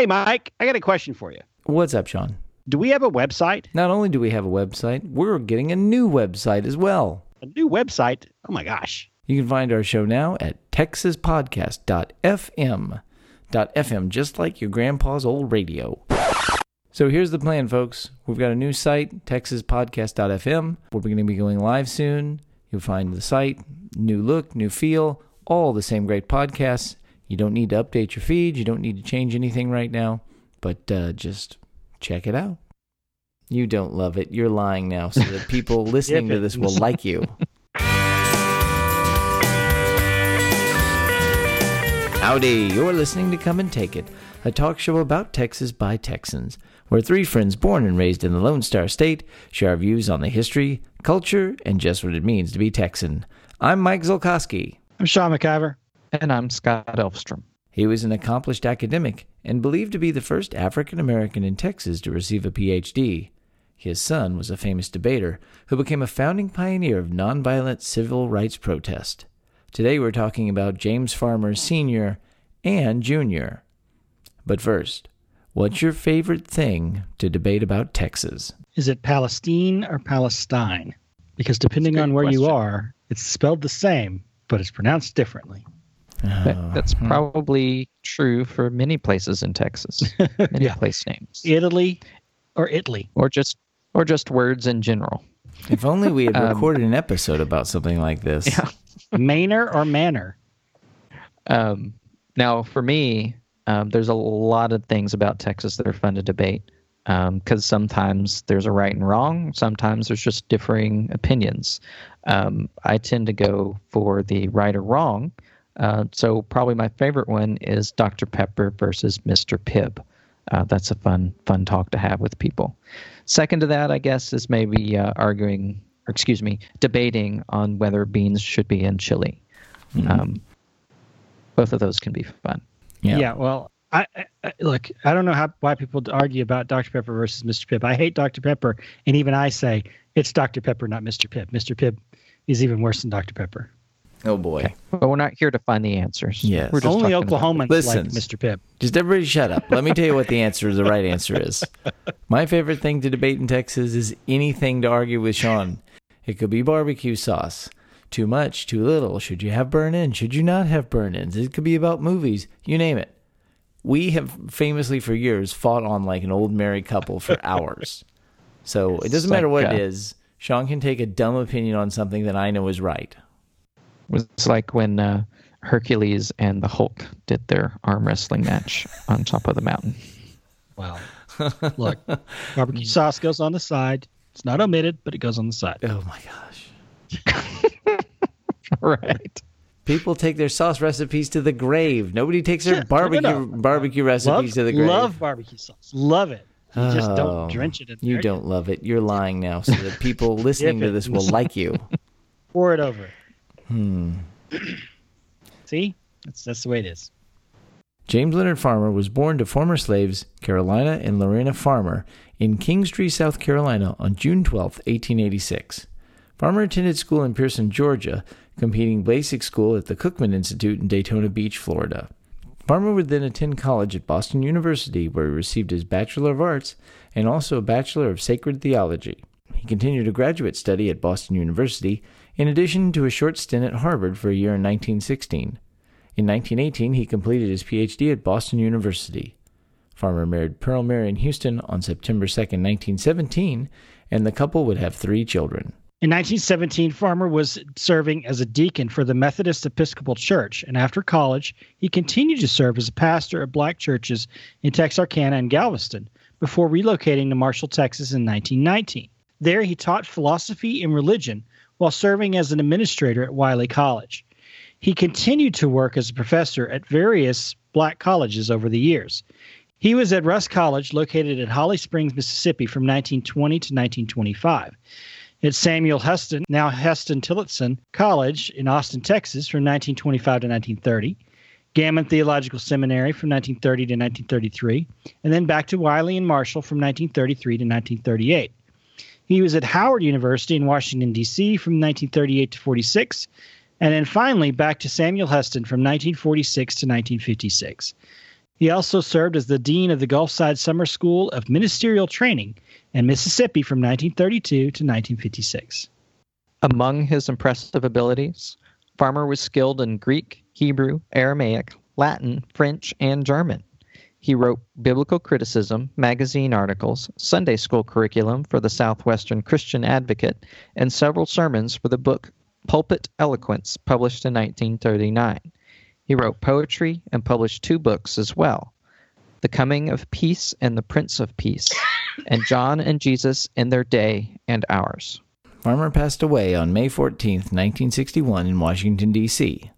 Hey, Mike, I got a question for you. What's up, Sean? Do we have a website? Not only do we have a website, we're getting a new website as well. A new website? Oh my gosh. You can find our show now at texaspodcast.fm. .fm, just like your grandpa's old radio. So here's the plan, folks. We've got a new site, texaspodcast.fm. We're going to be going live soon. You'll find the site, new look, new feel, all the same great podcasts. You don't need to update your feed. You don't need to change anything right now, but uh, just check it out. You don't love it. You're lying now so that people listening to this will like you. Howdy, you're listening to Come and Take It, a talk show about Texas by Texans, where three friends born and raised in the Lone Star State share our views on the history, culture, and just what it means to be Texan. I'm Mike Zolkowski. I'm Sean McIver. And I'm Scott Elfstrom. He was an accomplished academic and believed to be the first African American in Texas to receive a PhD. His son was a famous debater who became a founding pioneer of nonviolent civil rights protest. Today we're talking about James Farmer Sr. and Jr. But first, what's your favorite thing to debate about Texas? Is it Palestine or Palestine? Because depending on where question. you are, it's spelled the same, but it's pronounced differently. Oh, that's hmm. probably true for many places in Texas. Many yeah. place names. Italy or Italy. Or just or just words in general. If only we had um, recorded an episode about something like this. Yeah. Manor or Manor? Um, now, for me, um, there's a lot of things about Texas that are fun to debate because um, sometimes there's a right and wrong. Sometimes there's just differing opinions. Um, I tend to go for the right or wrong. Uh, so probably my favorite one is Dr. Pepper versus Mr. Pibb. Uh, that's a fun fun talk to have with people. Second to that, I guess, is maybe uh, arguing or excuse me, debating on whether beans should be in chili. Mm-hmm. Um, both of those can be fun. Yeah. Yeah. Well, I, I, look. I don't know how why people argue about Dr Pepper versus Mr Pibb. I hate Dr Pepper, and even I say it's Dr Pepper, not Mr Pibb. Mr Pibb is even worse than Dr Pepper. Oh boy! Okay. But we're not here to find the answers. Yes. We're just only Oklahomans Listen, like Mr. Pibb. Just everybody shut up. Let me tell you what the answer, is the right answer is. My favorite thing to debate in Texas is anything to argue with Sean. It could be barbecue sauce. Too much, too little. Should you have burn in? Should you not have burn ins? It could be about movies. You name it. We have famously for years fought on like an old married couple for hours. So it doesn't matter what it is. Sean can take a dumb opinion on something that I know is right. It's like when uh, Hercules and the Hulk did their arm wrestling match on top of the mountain. Wow. Look, barbecue sauce goes on the side. It's not omitted, but it goes on the side. Oh my gosh. right. People take their sauce recipes to the grave. Nobody takes their barbecue no, no. barbecue recipes love, to the grave. Love barbecue sauce. Love it. You oh, just don't oh, drench it in You don't love it. You're lying now so that people listening to this will like you. Pour it over. Hmm. See? That's that's the way it is. James Leonard Farmer was born to former slaves Carolina and Lorena Farmer in Kingstree, South Carolina on June 12, 1886. Farmer attended school in Pearson, Georgia, competing basic school at the Cookman Institute in Daytona Beach, Florida. Farmer would then attend college at Boston University, where he received his Bachelor of Arts and also a Bachelor of Sacred Theology. He continued a graduate study at Boston University, in addition to a short stint at Harvard for a year in 1916. In 1918, he completed his PhD at Boston University. Farmer married Pearl Marion Houston on September 2, 1917, and the couple would have three children. In 1917, Farmer was serving as a deacon for the Methodist Episcopal Church, and after college, he continued to serve as a pastor at black churches in Texarkana and Galveston before relocating to Marshall, Texas in 1919. There, he taught philosophy and religion while serving as an administrator at Wiley College. He continued to work as a professor at various black colleges over the years. He was at Rust College, located at Holly Springs, Mississippi, from 1920 to 1925. At Samuel Huston, now Huston Tillotson College in Austin, Texas, from 1925 to 1930. Gammon Theological Seminary from 1930 to 1933, and then back to Wiley and Marshall from 1933 to 1938. He was at Howard University in Washington, D.C. from 1938 to 46, and then finally back to Samuel Huston from 1946 to 1956. He also served as the dean of the Gulfside Summer School of Ministerial Training in Mississippi from 1932 to 1956. Among his impressive abilities, Farmer was skilled in Greek, Hebrew, Aramaic, Latin, French, and German. He wrote biblical criticism, magazine articles, Sunday school curriculum for the Southwestern Christian Advocate, and several sermons for the book Pulpit Eloquence, published in 1939. He wrote poetry and published two books as well The Coming of Peace and The Prince of Peace, and John and Jesus in Their Day and Ours. Farmer passed away on May 14, 1961, in Washington, D.C.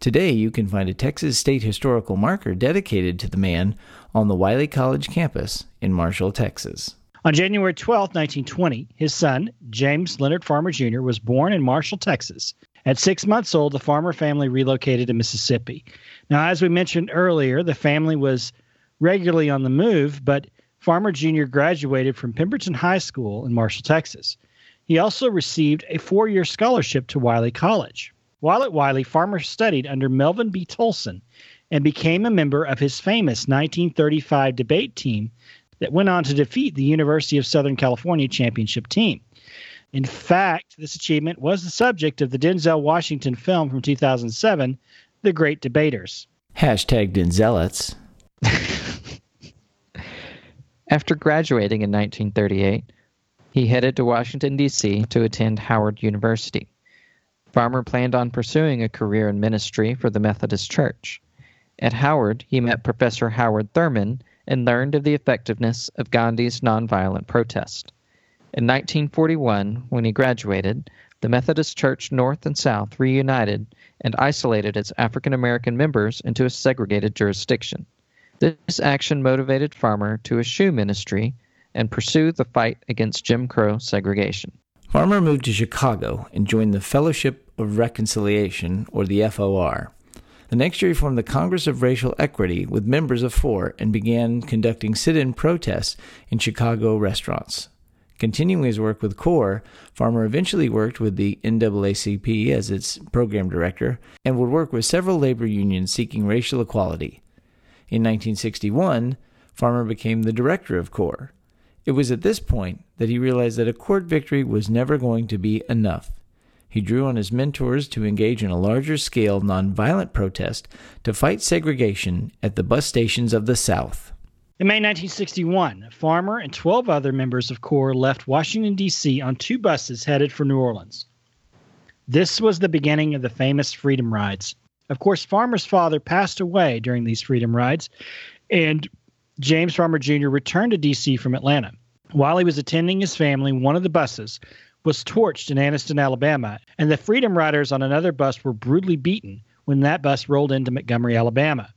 Today, you can find a Texas State Historical marker dedicated to the man on the Wiley College campus in Marshall, Texas. On January 12, 1920, his son, James Leonard Farmer Jr., was born in Marshall, Texas. At six months old, the Farmer family relocated to Mississippi. Now, as we mentioned earlier, the family was regularly on the move, but Farmer Jr. graduated from Pemberton High School in Marshall, Texas. He also received a four year scholarship to Wiley College. While at Wiley, Farmer studied under Melvin B. Tolson and became a member of his famous 1935 debate team that went on to defeat the University of Southern California championship team. In fact, this achievement was the subject of the Denzel Washington film from 2007, The Great Debaters. Hashtag Denzelites. After graduating in 1938, he headed to Washington, D.C. to attend Howard University. Farmer planned on pursuing a career in ministry for the Methodist Church. At Howard, he met Professor Howard Thurman and learned of the effectiveness of Gandhi's nonviolent protest. In 1941, when he graduated, the Methodist Church North and South reunited and isolated its African American members into a segregated jurisdiction. This action motivated Farmer to eschew ministry and pursue the fight against Jim Crow segregation. Farmer moved to Chicago and joined the Fellowship of Reconciliation, or the FOR. The next year, he formed the Congress of Racial Equity with members of four and began conducting sit in protests in Chicago restaurants. Continuing his work with CORE, Farmer eventually worked with the NAACP as its program director and would work with several labor unions seeking racial equality. In 1961, Farmer became the director of CORE. It was at this point that he realized that a court victory was never going to be enough. He drew on his mentors to engage in a larger scale nonviolent protest to fight segregation at the bus stations of the South. In May 1961, Farmer and 12 other members of CORE left Washington, D.C. on two buses headed for New Orleans. This was the beginning of the famous Freedom Rides. Of course, Farmer's father passed away during these Freedom Rides, and James Farmer Jr. returned to D.C. from Atlanta. While he was attending his family, one of the buses was torched in Anniston, Alabama, and the Freedom Riders on another bus were brutally beaten when that bus rolled into Montgomery, Alabama.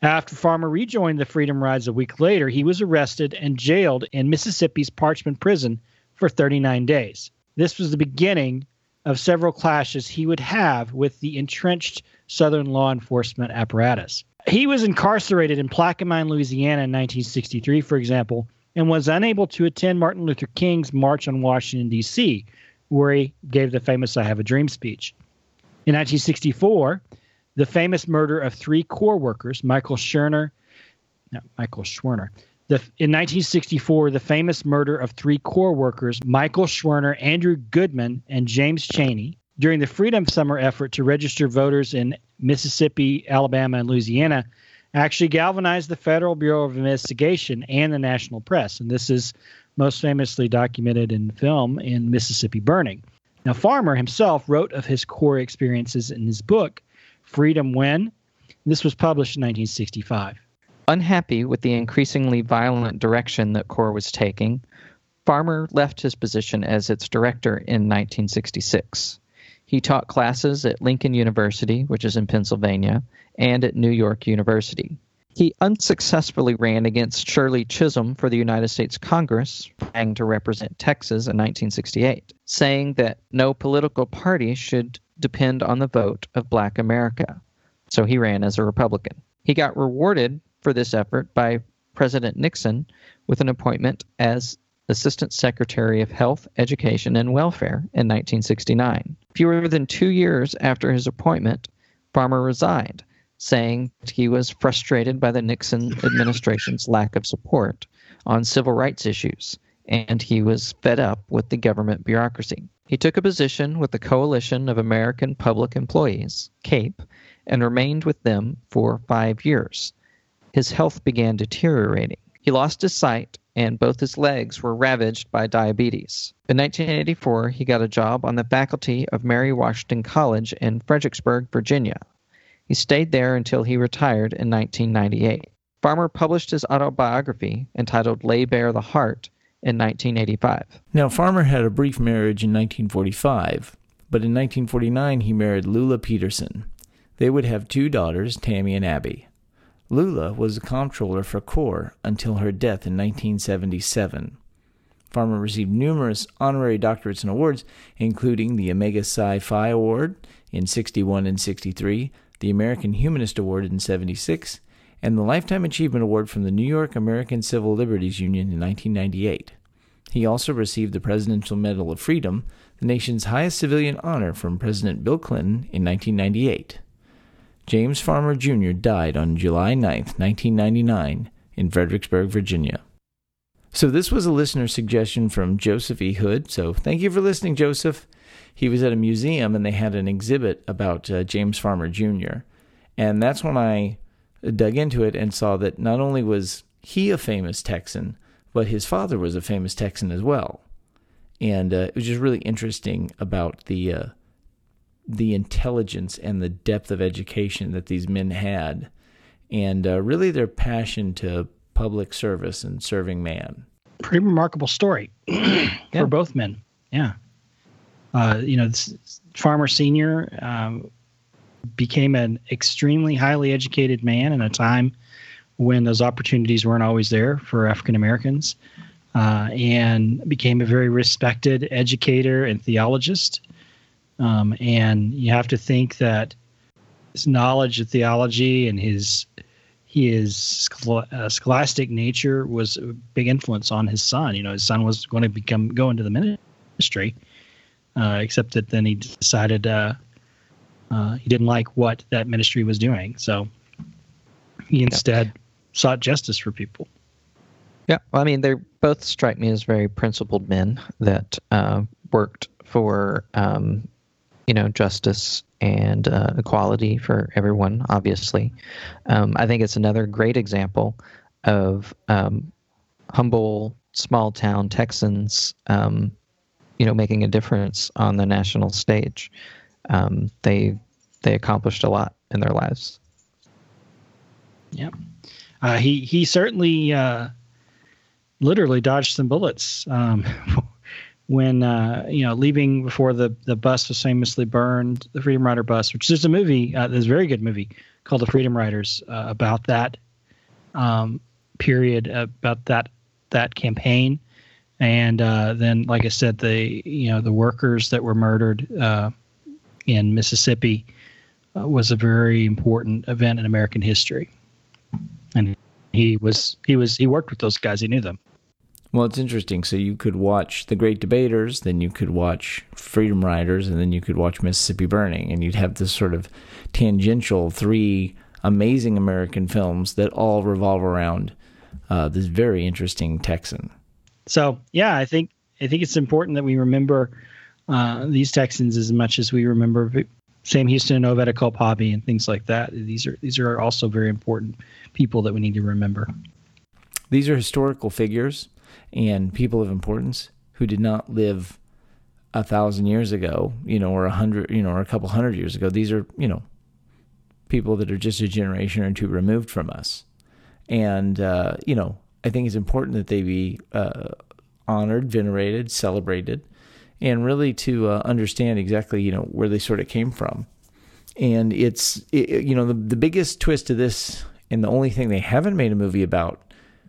After Farmer rejoined the Freedom Rides a week later, he was arrested and jailed in Mississippi's Parchman Prison for 39 days. This was the beginning of several clashes he would have with the entrenched Southern law enforcement apparatus. He was incarcerated in Plaquemine, Louisiana in 1963, for example, and was unable to attend Martin Luther King's March on Washington, D.C., where he gave the famous I Have a Dream speech. In 1964, the famous murder of three CORE workers, Michael Scherner, no, Michael Schwerner. The, in 1964, the famous murder of three CORE workers, Michael Schwerner, Andrew Goodman, and James Chaney, during the Freedom Summer effort to register voters in Mississippi, Alabama, and Louisiana actually galvanized the Federal Bureau of Investigation and the national press. And this is most famously documented in film in Mississippi Burning. Now, Farmer himself wrote of his CORE experiences in his book, Freedom When. This was published in 1965. Unhappy with the increasingly violent direction that CORE was taking, Farmer left his position as its director in 1966. He taught classes at Lincoln University, which is in Pennsylvania, and at New York University. He unsuccessfully ran against Shirley Chisholm for the United States Congress, trying to represent Texas in 1968, saying that no political party should depend on the vote of black America. So he ran as a Republican. He got rewarded for this effort by President Nixon with an appointment as Assistant Secretary of Health, Education, and Welfare in 1969. Fewer than two years after his appointment, Farmer resigned, saying he was frustrated by the Nixon administration's lack of support on civil rights issues, and he was fed up with the government bureaucracy. He took a position with the Coalition of American Public Employees, CAPE, and remained with them for five years. His health began deteriorating. He lost his sight, and both his legs were ravaged by diabetes. In 1984, he got a job on the faculty of Mary Washington College in Fredericksburg, Virginia. He stayed there until he retired in 1998. Farmer published his autobiography entitled Lay Bare the Heart in 1985. Now, Farmer had a brief marriage in 1945, but in 1949 he married Lula Peterson. They would have two daughters, Tammy and Abby. Lula was a comptroller for CORE until her death in 1977. Farmer received numerous honorary doctorates and awards, including the Omega Psi Phi Award in 61 and 63, the American Humanist Award in 76, and the Lifetime Achievement Award from the New York American Civil Liberties Union in 1998. He also received the Presidential Medal of Freedom, the nation's highest civilian honor from President Bill Clinton in 1998. James Farmer Jr. died on July 9, 1999, in Fredericksburg, Virginia. So, this was a listener suggestion from Joseph E. Hood. So, thank you for listening, Joseph. He was at a museum and they had an exhibit about uh, James Farmer Jr. And that's when I dug into it and saw that not only was he a famous Texan, but his father was a famous Texan as well. And uh, it was just really interesting about the uh, the intelligence and the depth of education that these men had, and uh, really their passion to public service and serving man. Pretty remarkable story for Yeah. both men. Yeah. Uh, you know, this, Farmer Senior um, became an extremely highly educated man in a time when those opportunities weren't always there for African Americans, uh, and became a very respected educator and theologist. Um, and you have to think that his knowledge of theology and his his uh, scholastic nature was a big influence on his son. You know, his son was going to become go into the ministry, uh, except that then he decided uh, uh, he didn't like what that ministry was doing, so he instead sought justice for people. Yeah, well, I mean, they both strike me as very principled men that uh, worked for, um, you know, justice and uh, equality for everyone. Obviously, um, I think it's another great example of um, humble, small town Texans, um, you know, making a difference on the national stage. Um, they they accomplished a lot in their lives. Yep. Uh, he he certainly uh, literally dodged some bullets um, when uh, you know leaving before the the bus was famously burned, the Freedom Rider bus, which is a movie. Uh, there's a very good movie called The Freedom Riders uh, about that um, period, about that that campaign, and uh, then like I said, the you know the workers that were murdered uh, in Mississippi uh, was a very important event in American history. And he was he was he worked with those guys. He knew them Well, it's interesting. So you could watch The Great Debaters, then you could watch Freedom Riders, and then you could watch Mississippi Burning, and you'd have this sort of tangential three amazing American films that all revolve around uh, this very interesting Texan. so yeah i think i think it's important that we remember uh, these texans as much as we remember sam houston and oveta Hobby and things like that these are these are also very important people that we need to remember These are historical figures and people of importance who did not live a thousand years ago, you know, or a hundred, you know, or a couple hundred years ago. These are, you know, people that are just a generation or two removed from us. And, uh, you know, I think it's important that they be uh, honored, venerated, celebrated, and really to uh, understand exactly, you know, where they sort of came from. And it's, it, you know, the, the biggest twist to this, and the only thing they haven't made a movie about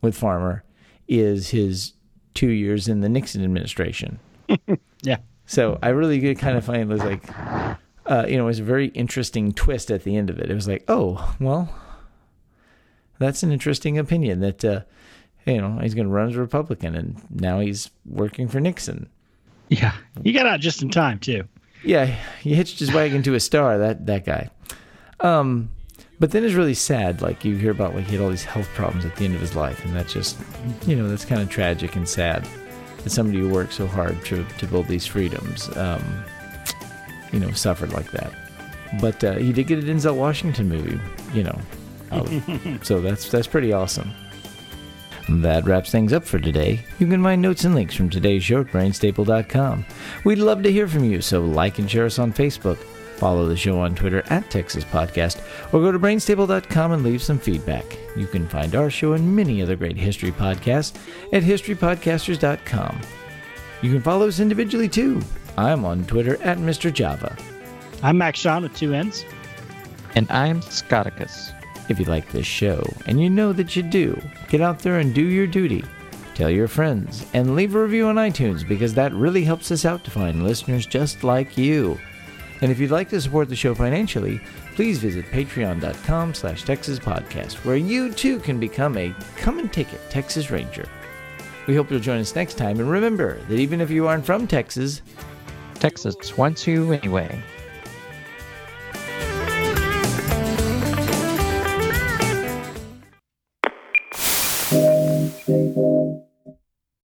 with Farmer is his two years in the Nixon administration. yeah So I really did kind of find it was like, uh, you know, it was a very interesting twist at the end of it. It was like, oh, well, that's an interesting opinion that, uh, you know, he's going to run as a Republican and now he's working for Nixon. yeah he got out just in time too Yeah, he hitched his wagon to a star. That that guy. Um, But then it's really sad. Like you hear about like he had all these health problems at the end of his life, and that's just, you know, that's kind of tragic and sad. That somebody who worked so hard to to build these freedoms, um, you know, suffered like that. But uh, he did get a Denzel Washington movie, you know, so that's that's pretty awesome. That wraps things up for today. You can find notes and links from today's show at brainstable.com. We'd love to hear from you, so like and share us on Facebook. Follow the show on Twitter at Texas Podcast, or go to brainstable.com and leave some feedback. You can find our show and many other great history podcasts at historypodcasters.com. You can follow us individually too. I'm on Twitter at Mr. Java. I'm Max Sean with two N's. And I'm Scoticus. If you like this show, and you know that you do, get out there and do your duty. Tell your friends, and leave a review on iTunes because that really helps us out to find listeners just like you. And if you'd like to support the show financially, please visit patreon.com slash Texas Podcast, where you too can become a come and take it Texas Ranger. We hope you'll join us next time, and remember that even if you aren't from Texas, Texas wants you anyway.